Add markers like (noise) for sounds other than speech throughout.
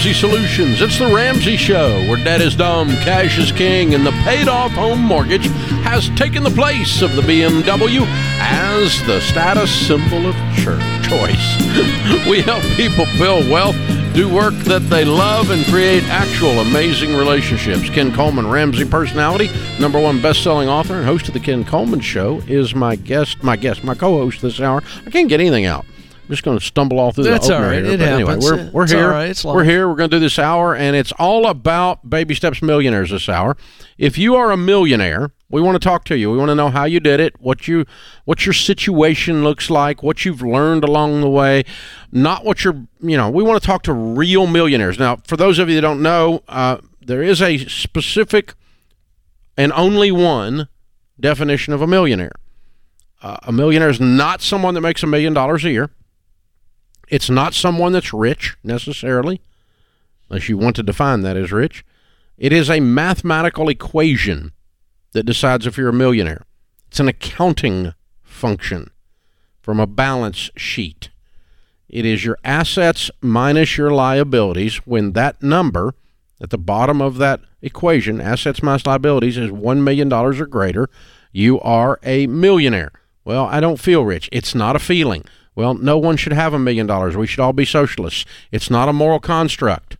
Ramsey Solutions. It's the Ramsey Show, where debt is dumb, cash is king, and the paid off home mortgage has taken the place of the BMW as the status symbol of choice. (laughs) we help people build wealth, do work that they love, and create actual amazing relationships. Ken Coleman, Ramsey personality, number one best-selling author, and host of the Ken Coleman Show, is my guest, my guest, my co-host this hour. I can't get anything out. Just going to stumble all through That's the all right. here. It But anyway, happens. we're, we're It's here. all right. It's we're here. We're going to do this hour, and it's all about Baby Steps Millionaires this hour. If you are a millionaire, we want to talk to you. We want to know how you did it, what you, what your situation looks like, what you've learned along the way. Not what you're, you know. We want to talk to real millionaires. Now, for those of you that don't know, uh, there is a specific and only one definition of a millionaire. Uh, a millionaire is not someone that makes a million dollars a year. It's not someone that's rich necessarily, unless you want to define that as rich. It is a mathematical equation that decides if you're a millionaire. It's an accounting function from a balance sheet. It is your assets minus your liabilities. When that number at the bottom of that equation, assets minus liabilities, is $1 million or greater, you are a millionaire. Well, I don't feel rich. It's not a feeling. Well, no one should have a million dollars. We should all be socialists. It's not a moral construct.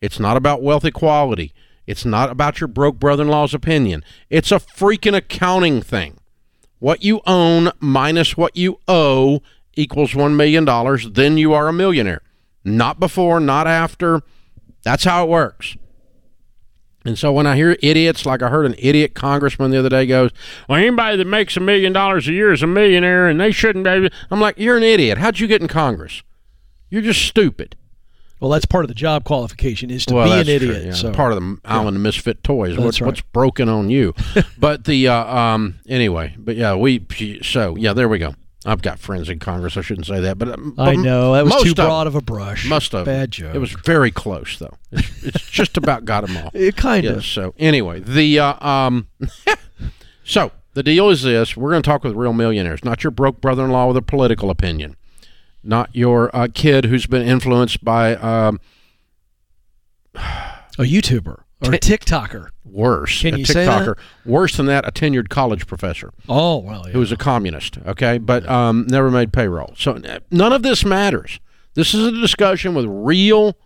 It's not about wealth equality. It's not about your broke brother in law's opinion. It's a freaking accounting thing. What you own minus what you owe equals $1 million. Then you are a millionaire. Not before, not after. That's how it works. And so when I hear idiots, like I heard an idiot congressman the other day goes, Well, anybody that makes a million dollars a year is a millionaire and they shouldn't be. I'm like, You're an idiot. How'd you get in Congress? You're just stupid. Well, that's part of the job qualification is to well, be an true, idiot. yeah. So part of the Island of Misfit Toys. What's, right. what's broken on you? (laughs) but the uh, um anyway, but yeah, we so yeah, there we go. I've got friends in Congress. I shouldn't say that, but, uh, I know that was too broad of a brush. Most of bad joke. It was very close though. It's, it's (laughs) just about got them all. It kind Yes. of. So anyway, the uh, um, (laughs) so the deal is this: we're going to talk with real millionaires, not your broke brother-in-law with a political opinion, not your uh, kid who's been influenced by um, A YouTuber or a TikToker. worse, Can a you say TikToker, worse than that, a tenured college professor Oh well, yeah. who was a communist. Okay, but um, never made payroll. So none of this matters. This is a discussion with real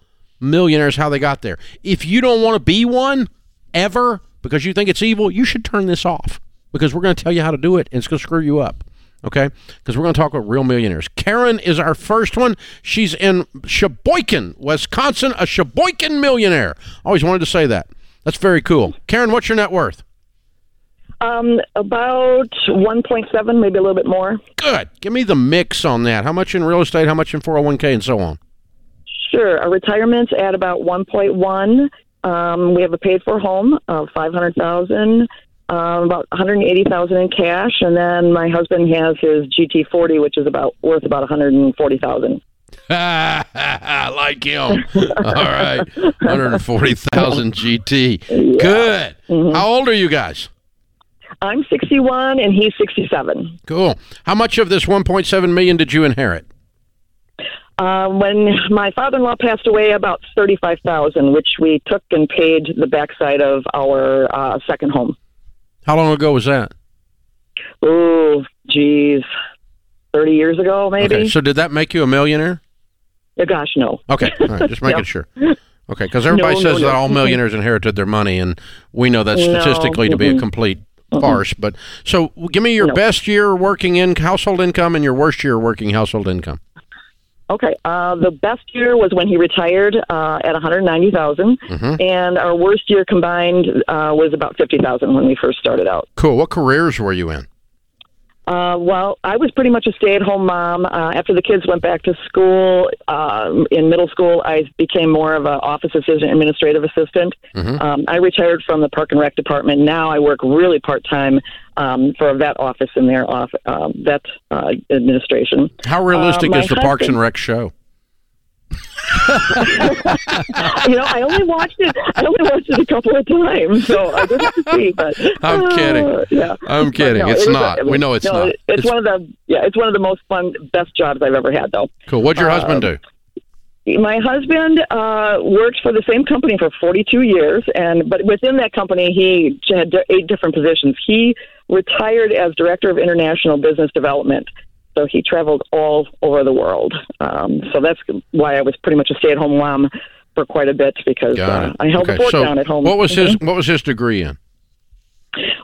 millionaires how they got there. If you don't want to be one ever because you think it's evil, you should turn this off because we're going to tell you how to do it and it's going to screw you up. Okay, because we're going to talk about real millionaires. Karen is our first one. She's in Sheboygan, Wisconsin, a Sheboygan millionaire. Always wanted to say that. That's very cool. Karen, what's your net worth? Um, about 1.7, maybe a little bit more. Good. Give me the mix on that. How much in real estate? How much in 401k and so on? Sure. Our retirement's at about 1.1. Um, we have a paid for home of 500,000, um, about 180,000 in cash, and then my husband has his GT40, which is about worth about 140,000. (laughs) I like him. (laughs) All right. 140,000 GT. Good. How old are you guys? I'm 61 and he's 67. Cool. How much of this 1.7 million did you inherit? Uh, when my father-in-law passed away, about 35,000, which we took and paid the backside of our uh, second home. How long ago was that? Oh, geez, 30 years ago, maybe. Okay. So did that make you a millionaire? Oh, gosh, no. Okay. All right. Just making (laughs) Yeah. sure. Okay. Because everybody No, says no, that no. all millionaires inherited their money, and we know that statistically to be a complete farce. But so give me your best year working in household income and your worst year working household income. Okay. Uh, the best year was when he retired uh, at 190,000, Mhm. and our worst year combined uh, was about 50,000 when we first started out. Cool. What careers were you in? Uh, well, I was pretty much a stay-at-home mom. Uh, after the kids went back to school um, in middle school, I became more of an office assistant, administrative assistant. Mhm. Um, I retired from the park and rec department. Now I work really part-time um, for a vet office in their off, uh, vet uh, administration. How realistic Uh, is the Parks and Rec show? You know, I only watched it. I only watched it a couple of times, so I didn't have to see. But I'm uh, kidding. Yeah, I'm kidding. no, it's it not. a- it we know it's no, not. It's, It's- one of the yeah. It's one of the most fun, best jobs I've ever had, though. Cool. What'd your uh, husband do? My husband uh, worked for the same company for 42 years, and but within that company, he had eight different positions. He retired as director of international business development, so he traveled all over the world. Um, so that's why I was pretty much a stay-at-home mom for quite a bit because uh, I held okay. the fort so down at home. What was mm-hmm. his What was his degree in?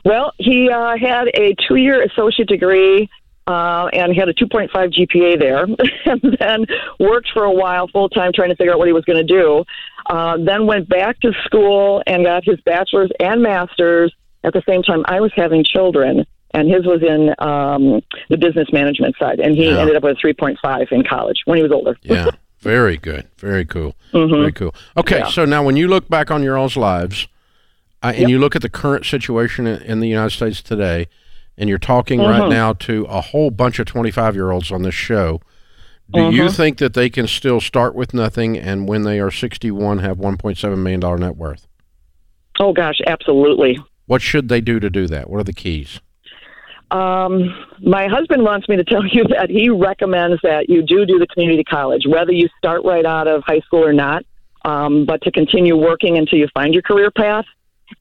Well, he uh, had a two-year associate degree uh, and he had a 2.5 GPA there, (laughs) and then worked for a while full time trying to figure out what he was going to do. Uh, then went back to school and got his bachelor's and master's at the same time I was having children. And his was in um, the business management side, and he Yeah. ended up with a 3.5 in college when he was older. Yeah, very good, very cool, Mm-hmm. very cool. Okay, Yeah. so now when you look back on your all's lives, uh, and you look at the current situation in, in the United States today, and you're talking right Mm-hmm. now to a whole bunch of 25 year olds on this show. Do Mm-hmm. you think that they can still start with nothing and when they are 61 have 1.7 million dollar net worth? Oh gosh, absolutely. What should they do to do that? What are the keys? Um, my husband wants me to tell (laughs) you that he recommends that you do do the community college, whether you start right out of high school or not, um, but to continue working until you find your career path,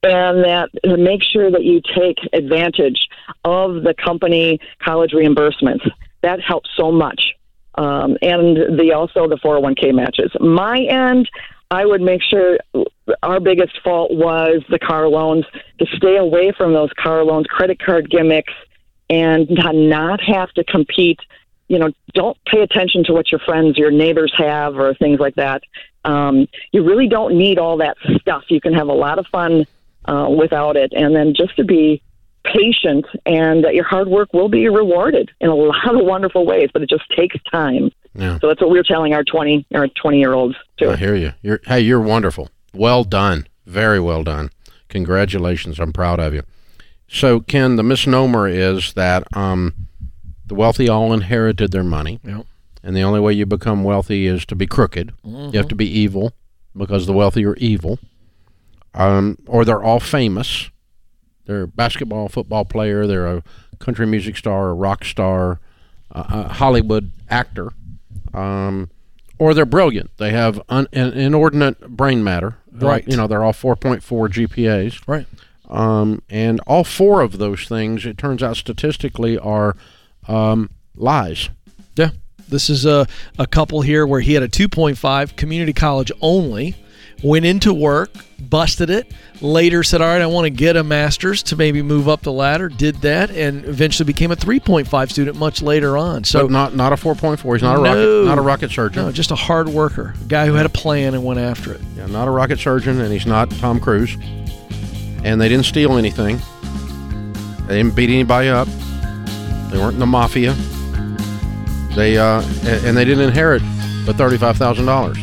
and that to make sure that you take advantage of the company college reimbursements. That helps so much, um, and the also the 401k matches. My end. I would make sure our biggest fault was the car loans to stay away from those car loans, credit card gimmicks, and not have to compete. You know, don't pay attention to what your friends, your neighbors have, or things like that. Um, you really don't need all that stuff. You can have a lot of fun uh, without it, and then just to be patient, and that your hard work will be rewarded in a (laughs) lot of wonderful ways. But it just takes time. Yeah. So that's what we're telling our twenty our twenty year olds too. I hear you. You're hey, you're wonderful. Well done. Very well done. Congratulations. I'm proud of you. So, Ken, the misnomer is that um, the wealthy all inherited their money, Yep. and the only way you become wealthy is to be crooked. You have to be evil because the wealthy are evil, um, or they're all famous. They're a basketball, football player. They're a country music star, a rock star, a, a Hollywood actor, um, or they're brilliant. They have un, an inordinate brain matter. Right. You know, they're all 4.4 GPAs. Right. Um, and all four of those things, it turns out statistically, are um, lies. Yeah. This is a, a couple here where he had a 2.5 community college only, went into work, busted it, later said, All right, I want to get a master's to maybe move up the ladder, did that, and eventually became a 3.5 student much later on. So, but not not a 4.4. He's not a No. rocket not a rocket surgeon. no, just a hard worker, a guy who had a plan and went after it. Yeah, not a rocket surgeon, and he's not Tom Cruise. And they didn't steal anything. They didn't beat anybody up. They weren't in the mafia. They uh, and they didn't inherit but thirty-five thousand dollars.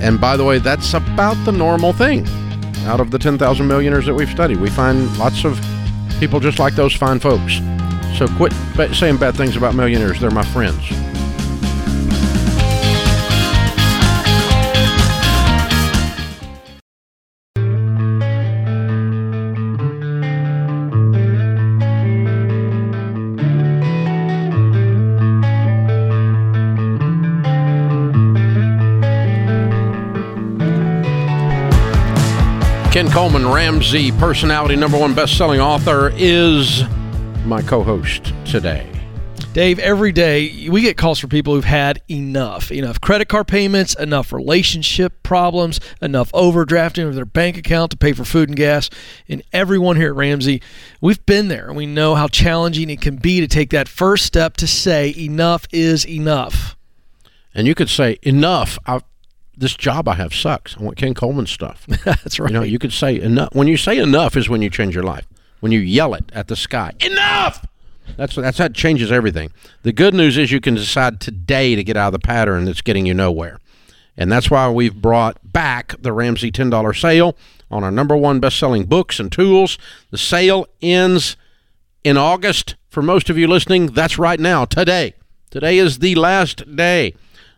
And by the way, that's about the normal thing. Out of the ten thousand millionaires that we've studied, we find lots of people just like those fine folks. So quit saying bad things about millionaires. They're my friends. Ken Coleman, Ramsey, personality number one best-selling author, is my co-host today. Dave, every day we get calls from people who've had enough. Enough credit card payments, enough relationship problems, enough overdrafting of their bank account to pay for food and gas. And everyone here at Ramsey, we've been there and we know how challenging it can be to take that first step to say enough is enough. And you could say, enough. I, this job I have sucks. I want Ken Coleman stuff. (laughs) That's right. You know, you could say enough. When you say enough is when you change your life. When you yell it at the sky, enough. That's that's that changes everything. The good news is you can decide today to get out of the pattern that's getting you nowhere. And that's why we've brought back the Ramsey $10 sale on our number one best-selling books and tools. The sale ends in August. For most of you listening, that's right now, today. Today is the last day.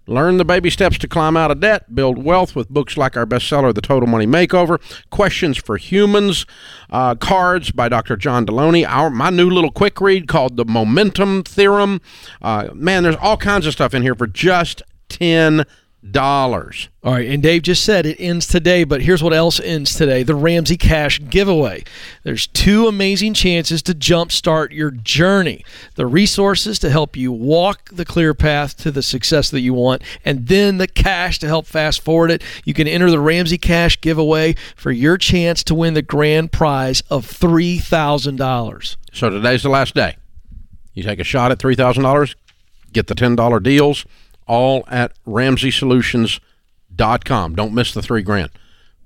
Learn the baby steps to climb out of debt, build wealth with books like our bestseller, The Total Money Makeover, Questions for Humans, uh, cards by Dr. John Delony, our my new little quick read called The Momentum Theorem. Uh, man, there's all kinds of stuff in here for just ten dollars. All right, and Dave just said it ends today, but here's what else ends today: the Ramsey Cash giveaway. There's two amazing chances to jumpstart your journey: the resources to help you walk the clear path to the success that you want, and then the cash to help fast forward it. You can enter the Ramsey Cash giveaway for your chance to win the grand prize of three thousand dollars. So today's the last day. You take a shot at three thousand dollars, get the ten dollar deals all at RamseySolutions.com. Don't miss the three grand.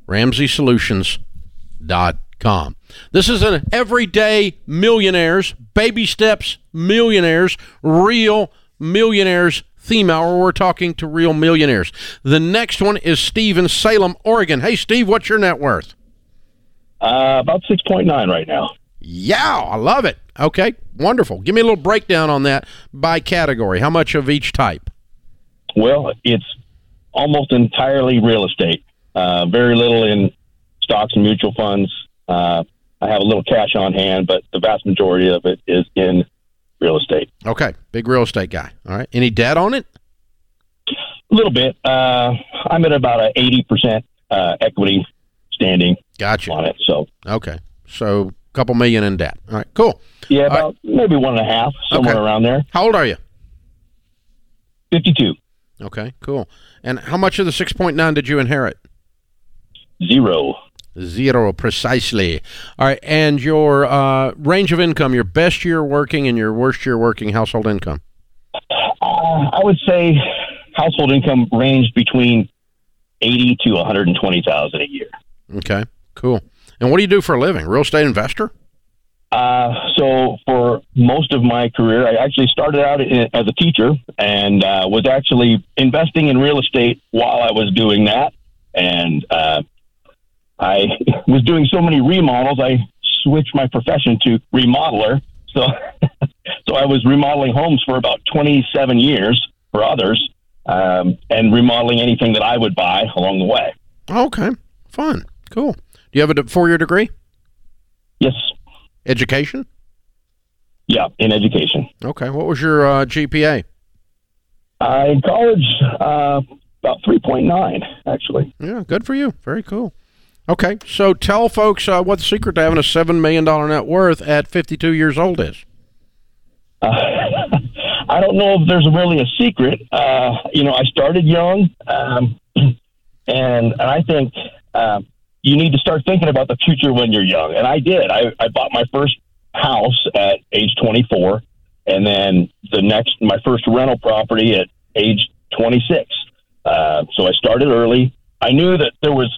RamseySolutions.com. This is an everyday millionaires, baby steps millionaires, real millionaires theme hour. We're talking to real millionaires. The next one is Steve in Salem, Oregon. Hey, Steve, what's your net worth? Uh, about 6.9 right now. Yeah, I love it. Okay, wonderful. Give me a little breakdown on that by category. How much of each type? Well, it's almost entirely real estate. Uh, very little in stocks and mutual funds. Uh, I have a little cash on hand, but the vast majority of it is in real estate. Okay, big real estate guy. All right. Any debt on it? A little bit. Uh, I'm at about a 80% uh, equity standing Gotcha. on it. So, Okay, so a couple million in debt. All right, cool. yeah, All right. about maybe one and a half, somewhere Okay. around there. How old are you? 52. Okay, cool. And how much of the six point nine did you inherit? Zero. Zero precisely. All right, and your uh, range of income, your best year working and your worst year working household income. Uh, I would say household income ranged between 80 to 120,000 a year. Okay, cool. And what do you do for a living? Real estate investor? Uh, so for most of my career, I actually started out in, as a teacher and uh, was actually investing in real estate while I was doing that. And uh, I (laughs) was doing so many remodels, I switched my profession to remodeler. So, (laughs) so I was remodeling homes for about 27 years for others, um, and remodeling anything that I would buy along the way. Okay, fun, cool. Do you have a four year degree? Yes, Education? yeah, in education. Okay, what was your uh, GPA? Uh, in college, uh, about 3.9 actually. Yeah, good for you. Very cool. Okay, so tell folks uh, what the secret to having a seven million dollar net worth at fifty two years old is. Uh, (laughs) I don't know if there's really a secret. Uh, you know, I started young, um, (clears throat) and and I think uh, you need to start thinking about the future when you're young. And I did. I, I bought my first house at age 24, and then the next my first rental property at age 26. Uh, so I started early. I knew that there was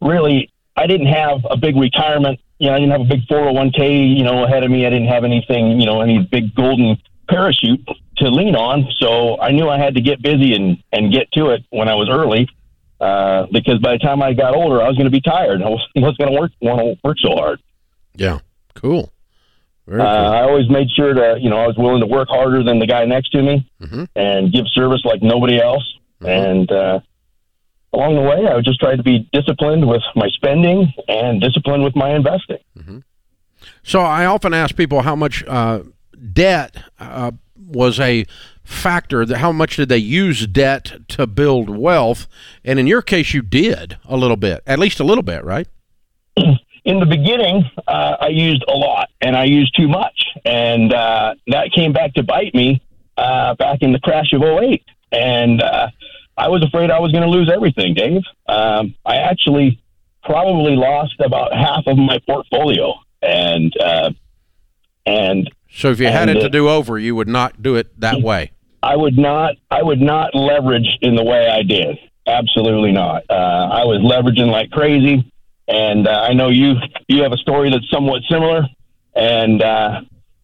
really I didn't have a big retirement. You know, I didn't have a big 401k. You know, ahead of me. I didn't have anything. You know, any big golden parachute to lean on. So I knew I had to get busy and and get to it when I was early. Uh, because by the time I got older, I was going to be tired. I was, (laughs) wasn't going to work want to work so hard. Yeah, cool. Very Uh. I always made sure to, you know, I was willing to work harder than the guy next to me Mhm. and give service like nobody else. Mhm. And uh, along the way, I would just try to be disciplined with my spending and disciplined with my investing. So I often ask people how much uh, debt uh, was a factor. That how much did they use debt to build wealth? And in your case, you did a little bit, at least a little bit, right? (clears throat) in the beginning, uh, I used a lot and I used too much. And uh, that came back to bite me uh, back in the crash of 08. And uh, I was afraid I was going to lose everything, Dave. Um, I actually probably lost about half of my portfolio. And, uh, and So if you had And, it to uh, do over, you would not do it that way. I would not, I would not leverage in the way I did. Absolutely not. Uh, I was leveraging like crazy, and uh, I know you you have a story that's somewhat similar. And uh,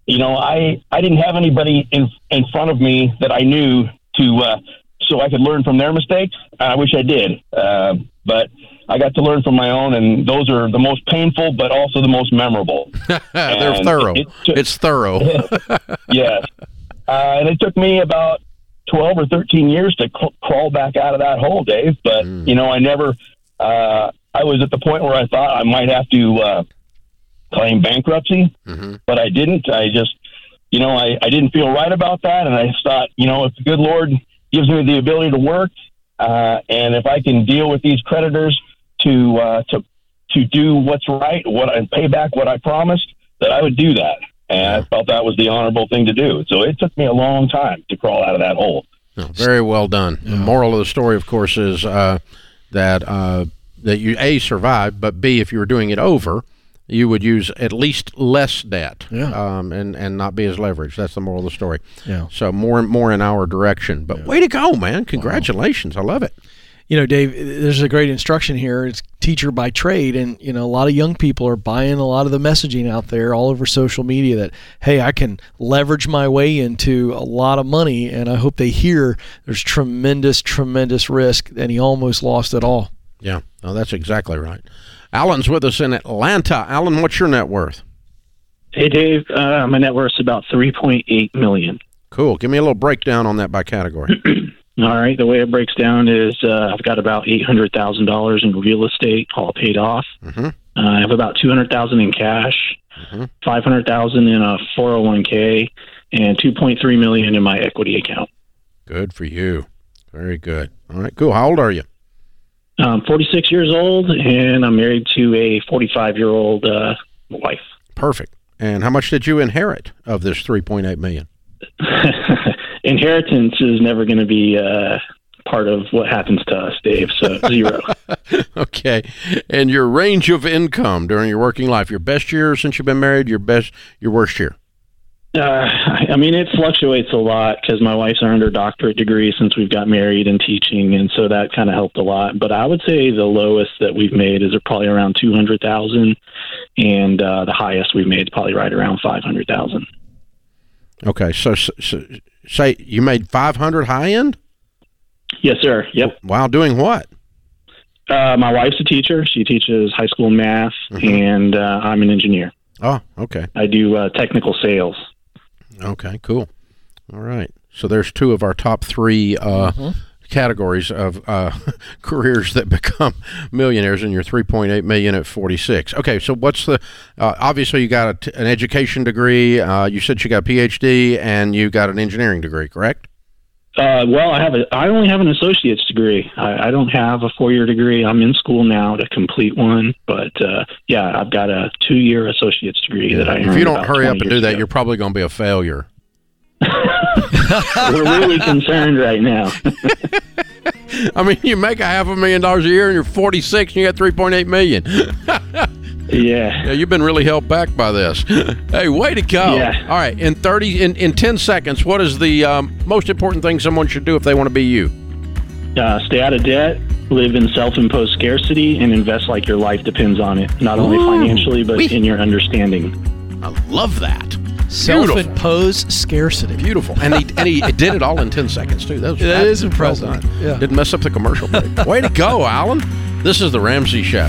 you know, I I didn't have anybody in in front of me that I knew to uh, so I could learn from their mistakes. I wish I did, uh, but I got to learn from my own, and those are the most painful, but also the most memorable. (laughs) They're thorough. it took- it's thorough. (laughs) yes. Uh, and it took me about 12 or 13 years to cr- crawl back out of that hole, Dave. But, Mm. you know, I never, uh, I was at the point where I thought I might have to uh, claim bankruptcy, Mhm. but I didn't. I just, you know, I, I didn't feel right about that. And I thought, you know, if the good Lord gives me the ability to work, uh, and if I can deal with these creditors to uh, to to do what's right, what and pay back what I promised, that I would do that. And I felt that was the honorable thing to do. So it took me a long time to crawl out of that hole. Oh, very well done. The moral of the story, of course, is uh, that uh, that you a survived, but b if you were doing it over, you would use at least less debt, Yeah. um, and and not be as leveraged. That's the moral of the story. Yeah. So more and more in our direction. But way to go, man! Congratulations, I love it. You know, Dave, there's a great instruction here. It's teacher by trade, and you know, a lot of young people are buying a lot of the messaging out there all over social media that hey, I can leverage my way into a lot of money, and I hope they hear there's tremendous, tremendous risk, and he almost lost it all. Yeah, no, that's exactly right. Alan's with us in Atlanta. Alan, what's your net worth? Hey Dave, uh, my net worth's about three point eight million. Cool. Give me a little breakdown on that by category. (clears throat) All right, the way it breaks down is uh, I've got about eight hundred thousand dollars in real estate, all paid off. Mhm. Uh, I have about two hundred thousand in cash, Mhm. five hundred thousand in a four hundred one k, and two point three million in my equity account. good for you. Very good. All right, cool. How old are you? I'm forty six years old, and I'm married to a forty five year old uh, wife. Perfect. And how much did you inherit of this 3.8 million? (laughs) Inheritance is never going to be uh, part of what happens to us, Dave. So (laughs) zero. Okay. And your range of income during your working life, your best year since you've been married, your best, your worst year. Uh, I mean, it fluctuates a lot because my wife's earned her doctorate degree since we've got married and teaching, and so that kind of helped a lot. But I would say the lowest that we've made is probably around two hundred thousand, and uh, the highest we've made is probably right around five hundred thousand. Okay. So, so, so say you made 500 high end? Yes, sir. Yep. While doing what? Uh, my wife's a teacher. She teaches high school math, and uh, I'm an engineer. Oh, okay. I do uh, technical sales. Okay, cool. All right. So there's two of our top three uh, categories of uh, (laughs) careers that become millionaires, and you're 3.8 million at 46. Okay, so what's the? Uh, obviously, you got a t- an education degree. Uh, you said you got a PhD, and you got an engineering degree, correct? Uh, well, I have a. I only have an associate's degree. I, I don't have a four-year degree. I'm in school now to complete one, but uh, yeah, I've got a two-year associate's degree that I. if you don't hurry up and do that, ago. you're probably going to be a failure. (laughs) (laughs) We're really concerned right now. (laughs) I mean, you make a half a million dollars a year, and you're 46, and you got 3.8 million. (laughs) yeah. Yeah, you've been really held back by this. hey, way to go! Yeah. All right, in thirty, in, in ten seconds, what is the um, most important thing someone should do if they want to be you? Uh, stay out of debt, live in self-imposed scarcity, and invest like your life depends on it. Not only Ooh. financially, but in your understanding. I love that. Self-imposed scarcity. Beautiful, and he and he (laughs) did it all in ten seconds too. That was That is well impressive. done. Yeah. Didn't mess up the commercial break. way to go, Alan! This is the Ramsey Show.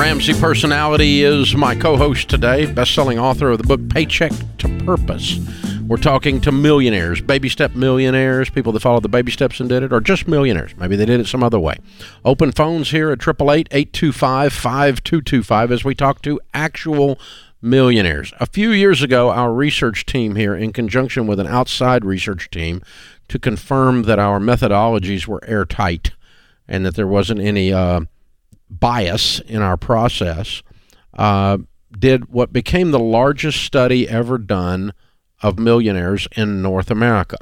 Ramsey personality, is my co-host today. Best-selling author of the book Paycheck to Purpose. We're talking to millionaires, baby step millionaires, people that followed the baby steps and did it, or just millionaires. Maybe they did it some other way. Open phones here at 888-825-5225 as we talk to actual millionaires. A few years ago, our research team here, in conjunction with an outside research team, to confirm that our methodologies were airtight and that there wasn't any uh, bias in our process, uh, did what became the largest study ever done of millionaires in North America.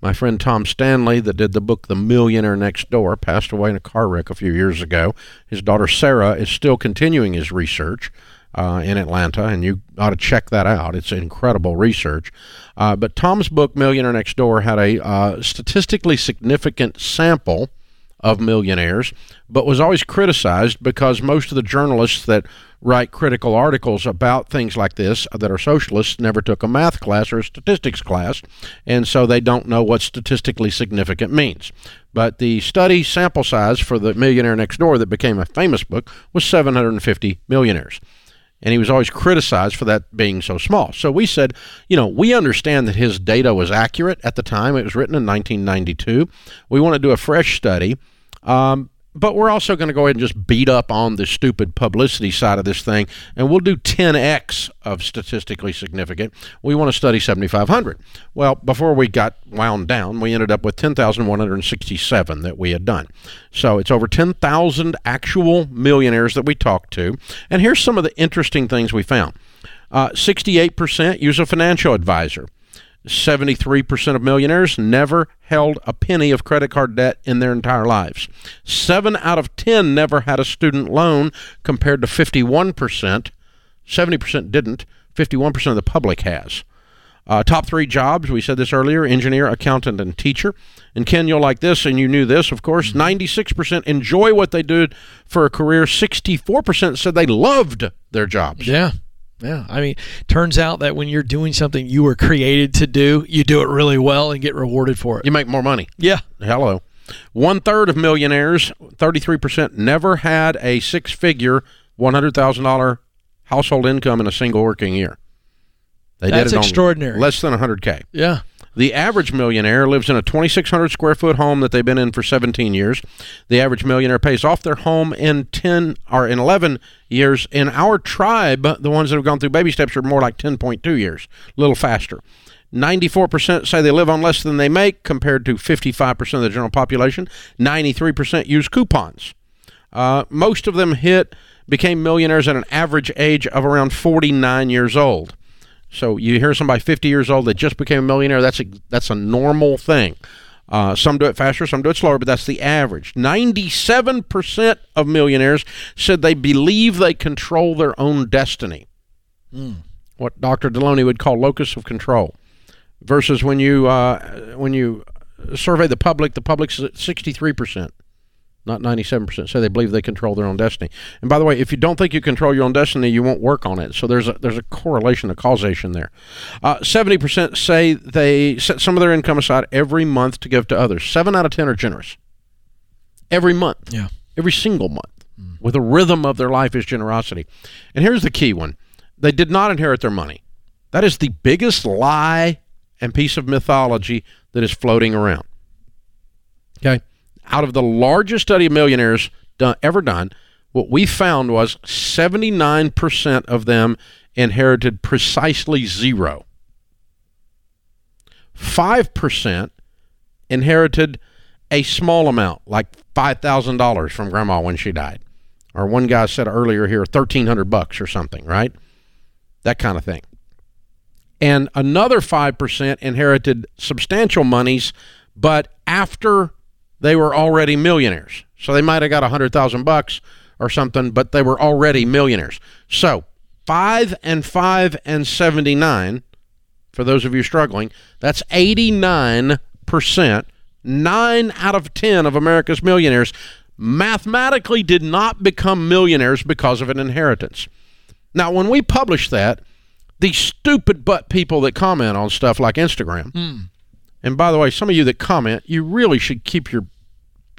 My friend Tom Stanley, that did the book The Millionaire Next Door, passed away in a car wreck a few years ago. His daughter Sarah is still continuing his research uh, in Atlanta, and you ought to check that out. It's incredible research. Uh, but Tom's book, Millionaire Next Door, had a uh, statistically significant sample of millionaires, but was always criticized because most of the journalists that write critical articles about things like this that are socialists never took a math class or a statistics class, and so they don't know what statistically significant means. But the study sample size for the Millionaire Next Door that became a famous book was 750 millionaires and he was always criticized for that being so small. So we said, you know, we understand that his data was accurate at the time. It was written in 1992. We want to do a fresh study. Um, but we're also going to go ahead and just beat up on the stupid publicity side of this thing, and we'll do 10x of statistically significant. We want to study 7,500. Well, before we got wound down, we ended up with 10,167 that we had done. So it's over 10,000 actual millionaires that we talked to. And here's some of the interesting things we found uh, 68% use a financial advisor. 73% of millionaires never held a penny of credit card debt in their entire lives. 7 out of 10 never had a student loan compared to 51%. 70% didn't. 51% of the public has. Uh, top three jobs, we said this earlier engineer, accountant, and teacher. And Ken, you'll like this, and you knew this, of course. 96% enjoy what they do for a career. 64% said they loved their jobs. Yeah. Yeah, I mean, turns out that when you're doing something you were created to do, you do it really well and get rewarded for it. You make more money. Yeah. Hello. One third of millionaires, 33%, never had a six figure, $100,000 household income in a single working year. They That's did it extraordinary. less than 100K. Yeah. The average millionaire lives in a 2,600 square foot home that they've been in for 17 years. The average millionaire pays off their home in 10 or in 11 years. In our tribe, the ones that have gone through baby steps are more like 10.2 years, a little faster. 94% say they live on less than they make, compared to 55% of the general population. 93% use coupons. Uh, most of them hit became millionaires at an average age of around 49 years old. So you hear somebody 50 years old that just became a millionaire. That's a, that's a normal thing. Uh, some do it faster, some do it slower, but that's the average. 97% of millionaires said they believe they control their own destiny. Mm. What Dr. Delony would call locus of control. Versus when you uh, when you survey the public, the public's at 63% not 97% say they believe they control their own destiny. And by the way, if you don't think you control your own destiny, you won't work on it. So there's a, there's a correlation, a causation there. Uh, 70% say they set some of their income aside every month to give to others. 7 out of 10 are generous. Every month. Yeah. Every single month. Mm. With a rhythm of their life is generosity. And here's the key one. They did not inherit their money. That is the biggest lie and piece of mythology that is floating around. Okay? Out of the largest study of millionaires done, ever done, what we found was 79% of them inherited precisely zero. 5% inherited a small amount, like $5,000 from grandma when she died. Or one guy said earlier here, 1300 bucks or something, right? That kind of thing. And another 5% inherited substantial monies, but after they were already millionaires. So they might have got a hundred thousand bucks or something, but they were already millionaires. So five and five and seventy nine, for those of you struggling, that's eighty nine percent. Nine out of ten of America's millionaires mathematically did not become millionaires because of an inheritance. Now, when we publish that, these stupid butt people that comment on stuff like Instagram, mm. And by the way, some of you that comment, you really should keep your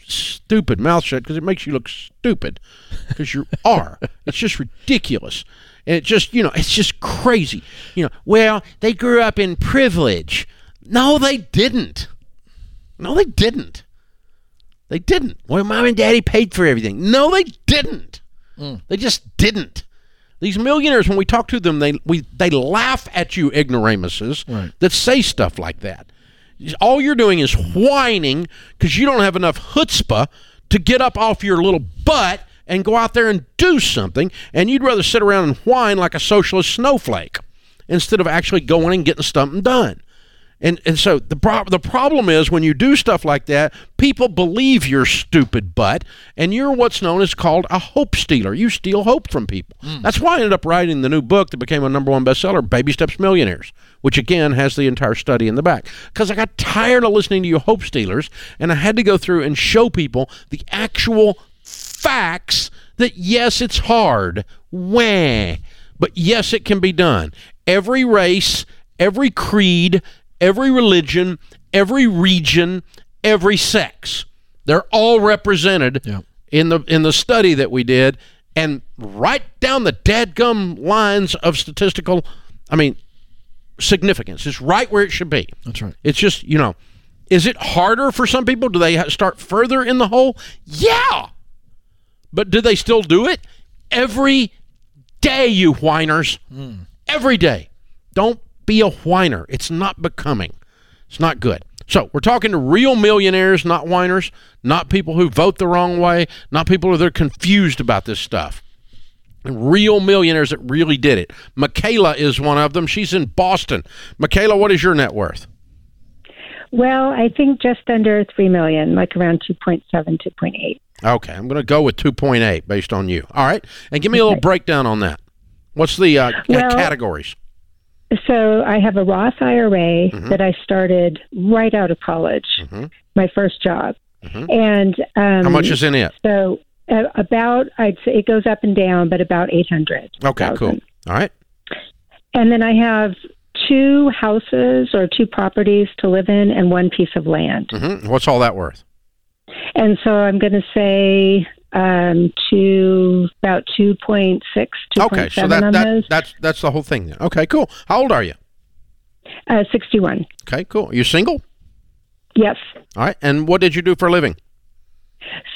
stupid mouth shut because it makes you look stupid because you (laughs) are. it's just ridiculous. And it just, you know, it's just crazy. You know, well, they grew up in privilege. No, they didn't. No, they didn't. They didn't. Well, mom and daddy paid for everything. No, they didn't. Mm. They just didn't. These millionaires, when we talk to them, they we they laugh at you ignoramuses right. that say stuff like that all you're doing is whining because you don't have enough chutzpah to get up off your little butt and go out there and do something. And you'd rather sit around and whine like a socialist snowflake instead of actually going and getting something done. And and so the pro- the problem is when you do stuff like that, people believe you're stupid butt, and you're what's known as called a hope stealer. You steal hope from people. Hmm. That's why I ended up writing the new book that became a number one bestseller, Baby Steps Millionaires, which again has the entire study in the back. Because I got tired of listening to you hope stealers, and I had to go through and show people the actual facts that yes, it's hard. Wah. But yes, it can be done. Every race, every creed, every religion, every region, every sex. They're all represented Yeah. in the in the study that we did and right down the dadgum lines of statistical I mean significance. It's right where it should be. That's right. It's just, you know, is it harder for some people? Do they start further in the hole? Yeah. But do they still do it? Every day, you whiners. Hmm. Every day. Don't be a whiner. It's not becoming. It's not good. So we're talking to real millionaires, not whiners, not people who vote the wrong way, not people that are confused about this stuff. Real millionaires that really did it. Michaela is one of them. She's in Boston. Michaela, what is your net worth? Well, I think just under three million, like around 2.7, 2.8. Okay, I'm going to go with 2.8 based on you. All right, and give me a little Okay. breakdown on that. What's the uh, Well- categories? So I have a Roth IRA Mm-hmm. that I started right out of college, my first job, and um, Mm-hmm. How much is in it? so uh, about I'd say it goes up and down, but about eight hundred. Okay, cool. All right. And then I have two houses or two properties to live in and one piece of land. hmm What's all that worth? And so I'm going to say um, to about 2.6, 2.7 Okay, so that, on that those. that's that's the whole thing then. Okay, cool. How old are you? Uh, 61. Okay, cool. You single? Yes. All right. And what did you do for a living?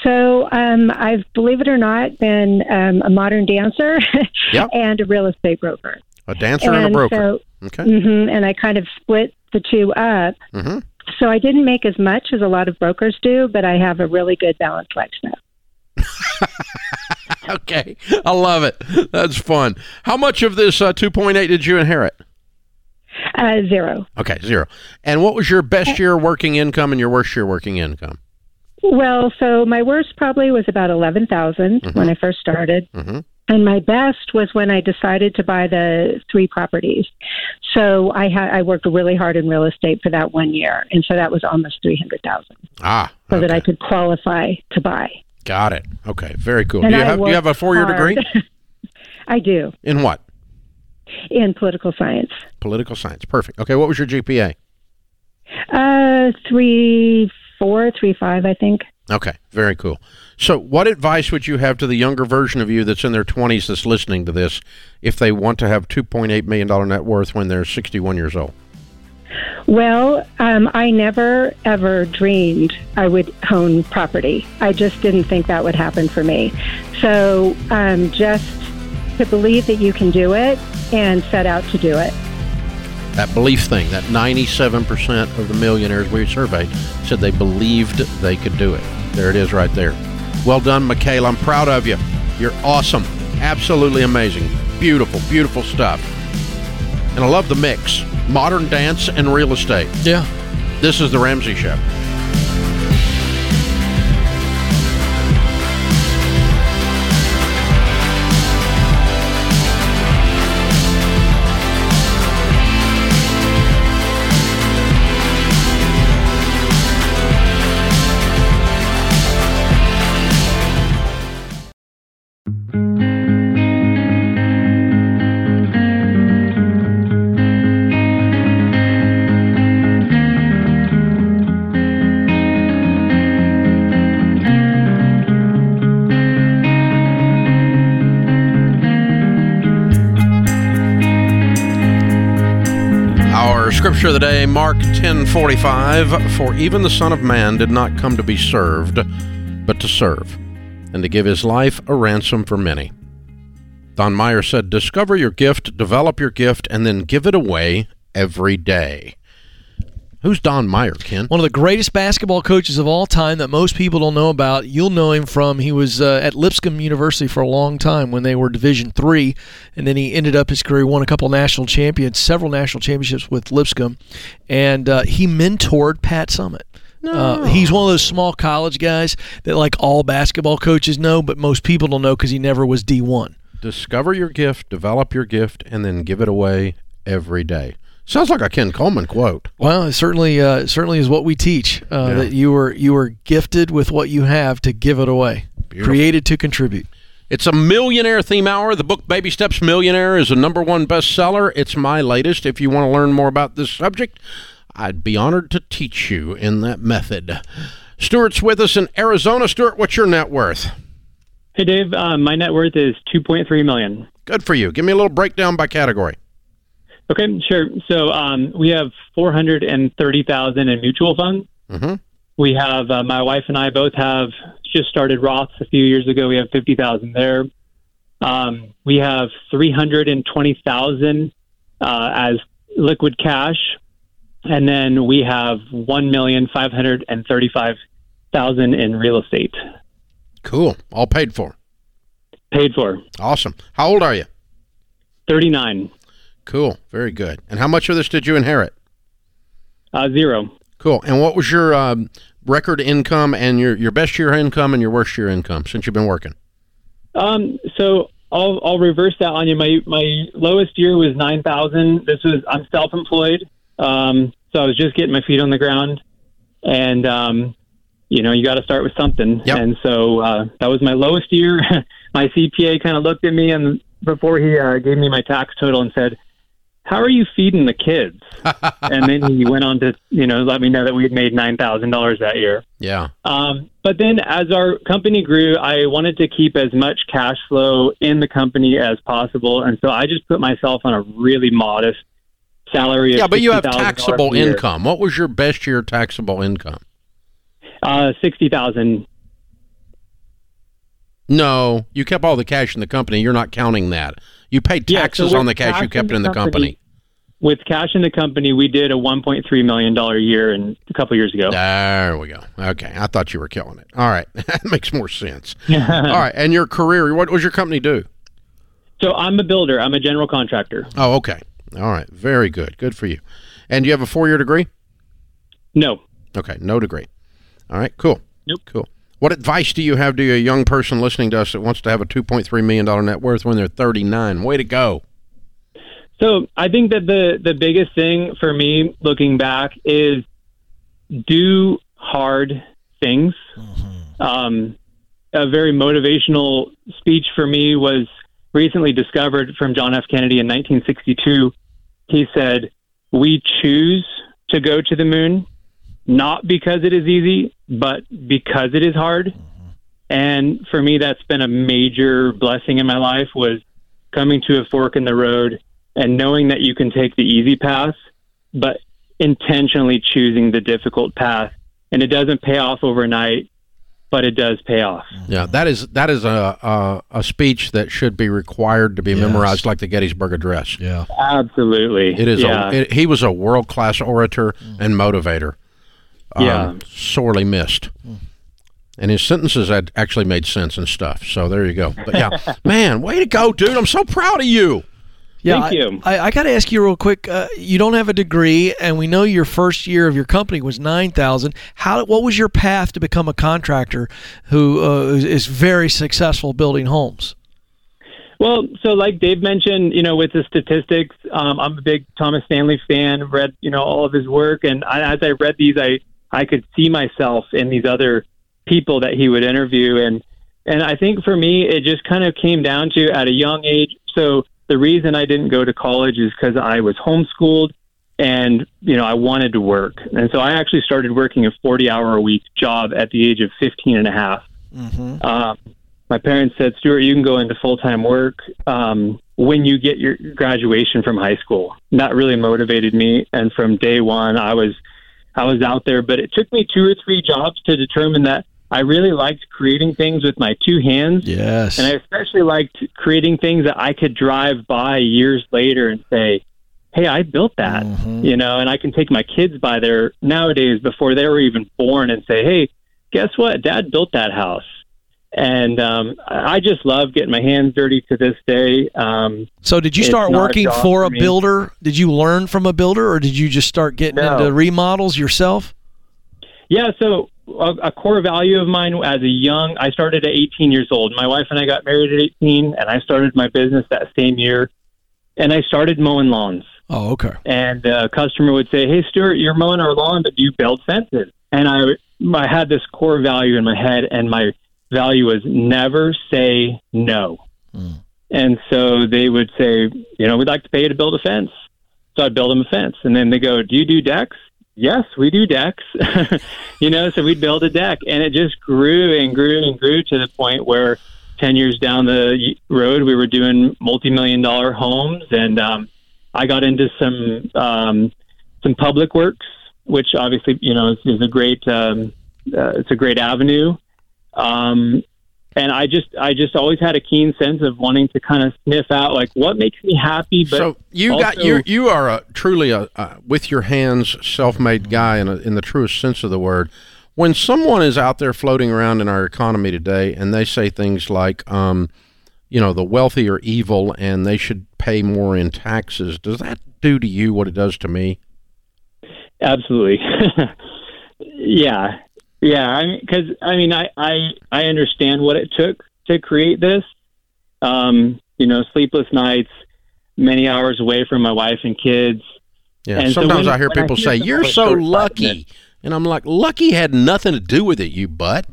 So um, I've, believe it or not, been um, a modern dancer (laughs) Yep. and a real estate broker. A dancer and, a broker. So, okay. hmm and I kind of split the two up. hmm So I didn't make as much as a lot of brokers do, but I have a really good balanced lifestyle. (laughs) Okay. I love it. That's fun. How much of this uh, 2.8 did you inherit? Uh, zero. Okay, zero. And what was your best year working income and your worst year working income? Well, so my worst probably was about 11,000 when I first started. Mhm. And my best was when I decided to buy the three properties. So I had I worked really hard in real estate for that one year, and so that was almost three hundred thousand, Ah, so that. I could qualify to buy. Got it. Okay, very cool. And do you I have do you have a four year degree (laughs) I do in what? in political science. Political science. Perfect. Okay, what was your GPA? Uh, three four, three five, I think. Okay, very cool. So, what advice would you have to the younger version of you that's in their 20s that's listening to this if they want to have 2.8 million dollar net worth when they're 61 years old? Well, um, I never ever dreamed I would own property. I just didn't think that would happen for me. So, um, just to believe that you can do it and set out to do it. That belief thing, that 97% of the millionaires we surveyed said they believed they could do it. There it is right there. Well done, Michaela. I'm proud of you. You're awesome. Absolutely amazing. Beautiful, beautiful stuff. And I love the mix modern dance and real estate. Yeah. This is The Ramsey Show. Scripture of the day, Mark 10:45, for even the son of man did not come to be served, but to serve, and to give his life a ransom for many. Don Meyer said, "Discover your gift, develop your gift, and then give it away every day." Who's Don Meyer, Ken? One of the greatest basketball coaches of all time that most people don't know about. You'll know him from he was uh, at Lipscomb University for a long time when they were Division three, and then he ended up his career won a couple national champions, several national championships with Lipscomb, and uh, he mentored Pat Summitt. Uh, he's one of those small college guys that like all basketball coaches know, but most people don't know because he never was D one. Discover your gift, develop your gift, and then give it away every day. Sounds like a Ken Coleman quote. Well, it certainly uh, certainly is what we teach. Uh, Yeah. That you were you were gifted with what you have to give it away, Beautiful. created to contribute. It's a millionaire theme hour. The book Baby Steps Millionaire is a number one bestseller. It's my latest. If you want to learn more about this subject, I'd be honored to teach you in that method. Stuart's with us in Arizona. Stuart, what's your net worth? Hey, Dave. Uh, my net worth is 2.3 million. Good for you. Give me a little breakdown by category. Okay, sure. So um, we have 430,000 in mutual funds. Mm-hmm. We have uh, my wife and I both have just started Roths a few years ago. We have 50,000 there. Um, we have 320,000 uh, as liquid cash, and then we have 1,535,000 in real estate Cool. All paid for. paid for. Awesome. How old are you? 39, Cool. Very good. And how much of this did you inherit? uh, zero. Cool. And what was your um, record income and your, your best year income and your worst year income since you've been working? Um, so I'll I'll reverse that on you. My my lowest year was nine thousand. This was I'm self employed. Um, so I was just getting my feet on the ground, and um, you know you got to start with something. Yep. And so uh, that was my lowest year. (laughs) my CPA kind of looked at me and before he uh, gave me my tax total and said, "How are you feeding the kids?" (laughs) and then he went on to you know let me know that we had made nine thousand dollars that year. Yeah. Um, but then as our company grew, I wanted to keep as much cash flow in the company as possible. And so I just put myself on a really modest salary. Of Yeah, but you have taxable income. What was your best year taxable income? Uh, 60000 No, you kept all the cash in the company. You're not counting that. You paid Yeah, so taxes on the cash you kept in the company. With cash in the company, we did a $1.3 million year in a couple years ago. There we go. Okay, I thought you were killing it. All right, (laughs) that makes more sense. (laughs) all right, and your career. What was your company do? so I'm a builder. I'm a general contractor. Oh, okay. All right, very good. Good for you. And you have a four-year degree? No. Okay, no degree. All right, cool. Nope. Cool. What advice do you have to a young person listening to us that wants to have a two point three million dollar net worth when they're thirty nine? Way to go! So I think that the the biggest thing for me looking back is do hard things. Um, a very motivational speech for me was recently discovered from John F. Kennedy in 1962. He said, "We choose to go to the moon, not because it is easy, but because it is hard." And for me, that's been a major blessing in my life was coming to a fork in the road and knowing that you can take the easy path, but intentionally choosing the difficult path. And it doesn't pay off overnight, but it does pay off. Yeah, that is that is a a, a speech that should be required to be Yes. memorized like the Gettysburg Address. Yeah. Absolutely. It is. Yeah. A, it, he was a world class orator and motivator. Um, Yeah. sorely missed. And his sentences had actually made sense and stuff. So there you go. But yeah, (laughs) man, way to go, dude! I'm so proud of you. Yeah, Thank I- you. I, I got to ask you real quick. Uh, you don't have a degree, and we know your first year of your company was nine thousand. How? What was your path to become a contractor who uh, is, is very successful building homes? Well, so like Dave mentioned, you know, with the statistics, um, I'm a big Thomas Stanley fan. Read, you know, all of his work, and I, as I read these, I I could see myself in these other people that he would interview, and and I think for me, it just kind of came down to at a young age. So the reason I didn't go to college is because I was homeschooled, and you know, I wanted to work, and so I actually started working a 40 hour a week job at the age of 15 and a half. Um, my parents said, Stuart, you can go into full time work um, when you get your graduation from high school. And that really motivated me, and from day one, I was I was out there. But it took me two or three jobs to determine that I really liked creating things with my two hands, Yes. and I especially liked creating things that I could drive by years later and say, hey, I built that, Mhm. you know, and I can take my kids by there nowadays before they were even born and say, hey, guess what? Dad built that house. And um, I just love getting my hands dirty to this day. Um, So did you start a working for a for me. builder? Did you learn from a builder, or did you just start getting No. into remodels yourself? Yeah, so a, a core value of mine as a young, I started at 18 years old. My wife and I got married at 18, and I started my business that same year. And I started mowing lawns. Oh, okay. And a customer would say, "Hey, Stuart, you're mowing our lawn, but do you build fences?" And I, I had this core value in my head, and my value was never say no. And so they would say, "You know, we'd like to pay you to build a fence." So I'd build them a fence, and then they go, "Do you do decks?" Yes, we do decks. (laughs) you know, so we'd build a deck, and it just grew and grew and grew to the point where ten years down the road, we were doing multi-million dollar homes, and um, I got into some um, some public works, which obviously you know is, is a great um, uh, it's a great avenue. Um, and I just I just always had a keen sense of wanting to kind of sniff out like what makes me happy. But so you got you you are a truly a, a with your hands self-made guy in a, in the truest sense of the word. When someone is out there floating around in our economy today and they say things like, um, you know, the wealthy are evil and they should pay more in taxes, does that do to you what it does to me? Absolutely. (laughs) yeah. Yeah. I mean, cause I mean, I, I, I understand what it took to create this. Um, you know, sleepless nights, many hours away from my wife and kids. Yeah. And so Sometimes when- I hear when I people hear say, "You're so lucky," and I'm like, "Lucky had nothing to do with it, you butt."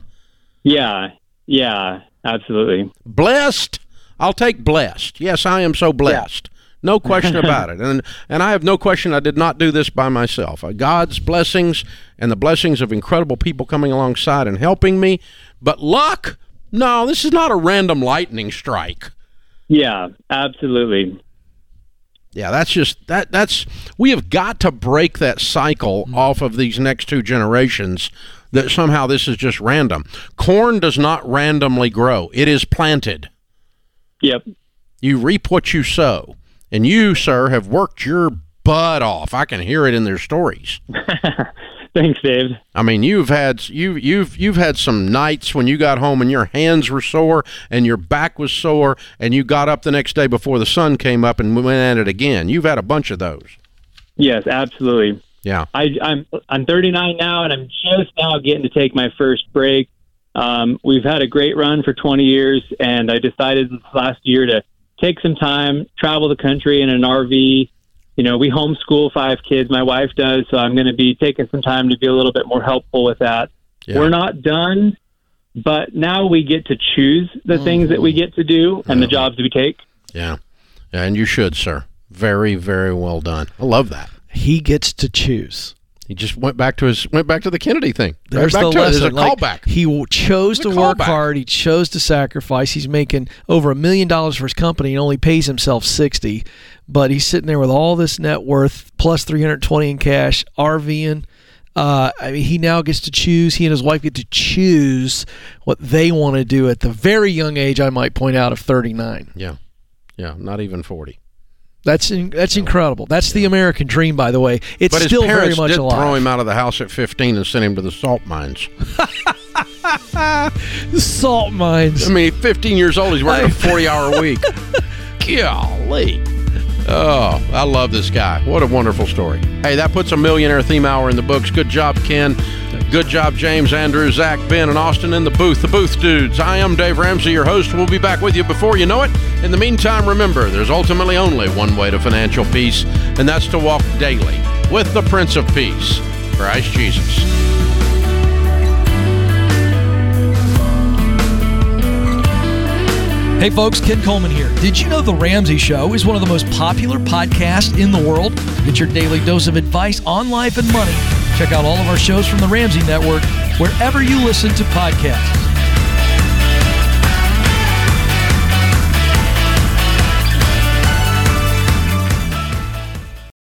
Yeah. Yeah. Absolutely. blessed i'll take blessed yes i am so blessed no question about it and and i have no question i did not do this by myself Uh, god's blessings and the blessings of incredible people coming alongside and helping me but luck no this is not a random lightning strike Yeah. Absolutely. yeah that's just that that's we have got to break that cycle off of these next two generations that somehow this is just random corn does not randomly grow it is planted Yep. You reap what you sow. And you, sir, have worked your butt off. I can hear it in their stories. (laughs) Thanks, Dave. I mean, you've had you you've you've had some nights when you got home and your hands were sore and your back was sore and you got up the next day before the sun came up and went at it again. You've had a bunch of those. Yes, absolutely. Yeah. I, I'm I'm 39 now, and I'm just now getting to take my first break. Um, we've had a great run for 20 years, and I decided this last year to take some time, travel the country in an RV. You know, we homeschool five kids. My wife does, so I'm going to be taking some time to be a little bit more helpful with that. Yeah. We're not done, but now we get to choose the mm-hmm. things that we get to do and the jobs we take. Yeah. And you should, sir. Very, very well done. I love that. He gets to choose. He just went back to his went back to the Kennedy thing. There's back the lesson. There's a Like, callback. He chose to work callback. hard. He chose to sacrifice. He's making over a million dollars for his company and only pays himself sixty. But he's sitting there with all this net worth plus three hundred twenty in cash, RVing. Uh, I mean, he now gets to choose. He and his wife get to choose what they want to do at the very young age. I might point out of thirty nine. Yeah. Yeah. Not even forty. That's in, that's incredible. That's the American dream, by the way. It's But still very much did alive. throw him out of the house at 15 and send him to the salt mines. (laughs) Salt mines. I mean, 15 years old, he's working a (laughs) 40 hour week. Golly. Oh, I love this guy. What a wonderful story. Hey, that puts a millionaire theme hour in the books. Good job, Ken. Good job, James, Andrew, Zach, Ben, and Austin in the booth. The Booth Dudes. I am Dave Ramsey, your host. We'll be back with you before you know it. In the meantime, remember, there's ultimately only one way to financial peace, and that's to walk daily with the Prince of Peace, Christ Jesus. Hey folks, Ken Coleman here. Did you know The Ramsey Show is one of the most popular podcasts in the world? Get your daily dose of advice on life and money. Check out all of our shows from The Ramsey Network wherever you listen to podcasts.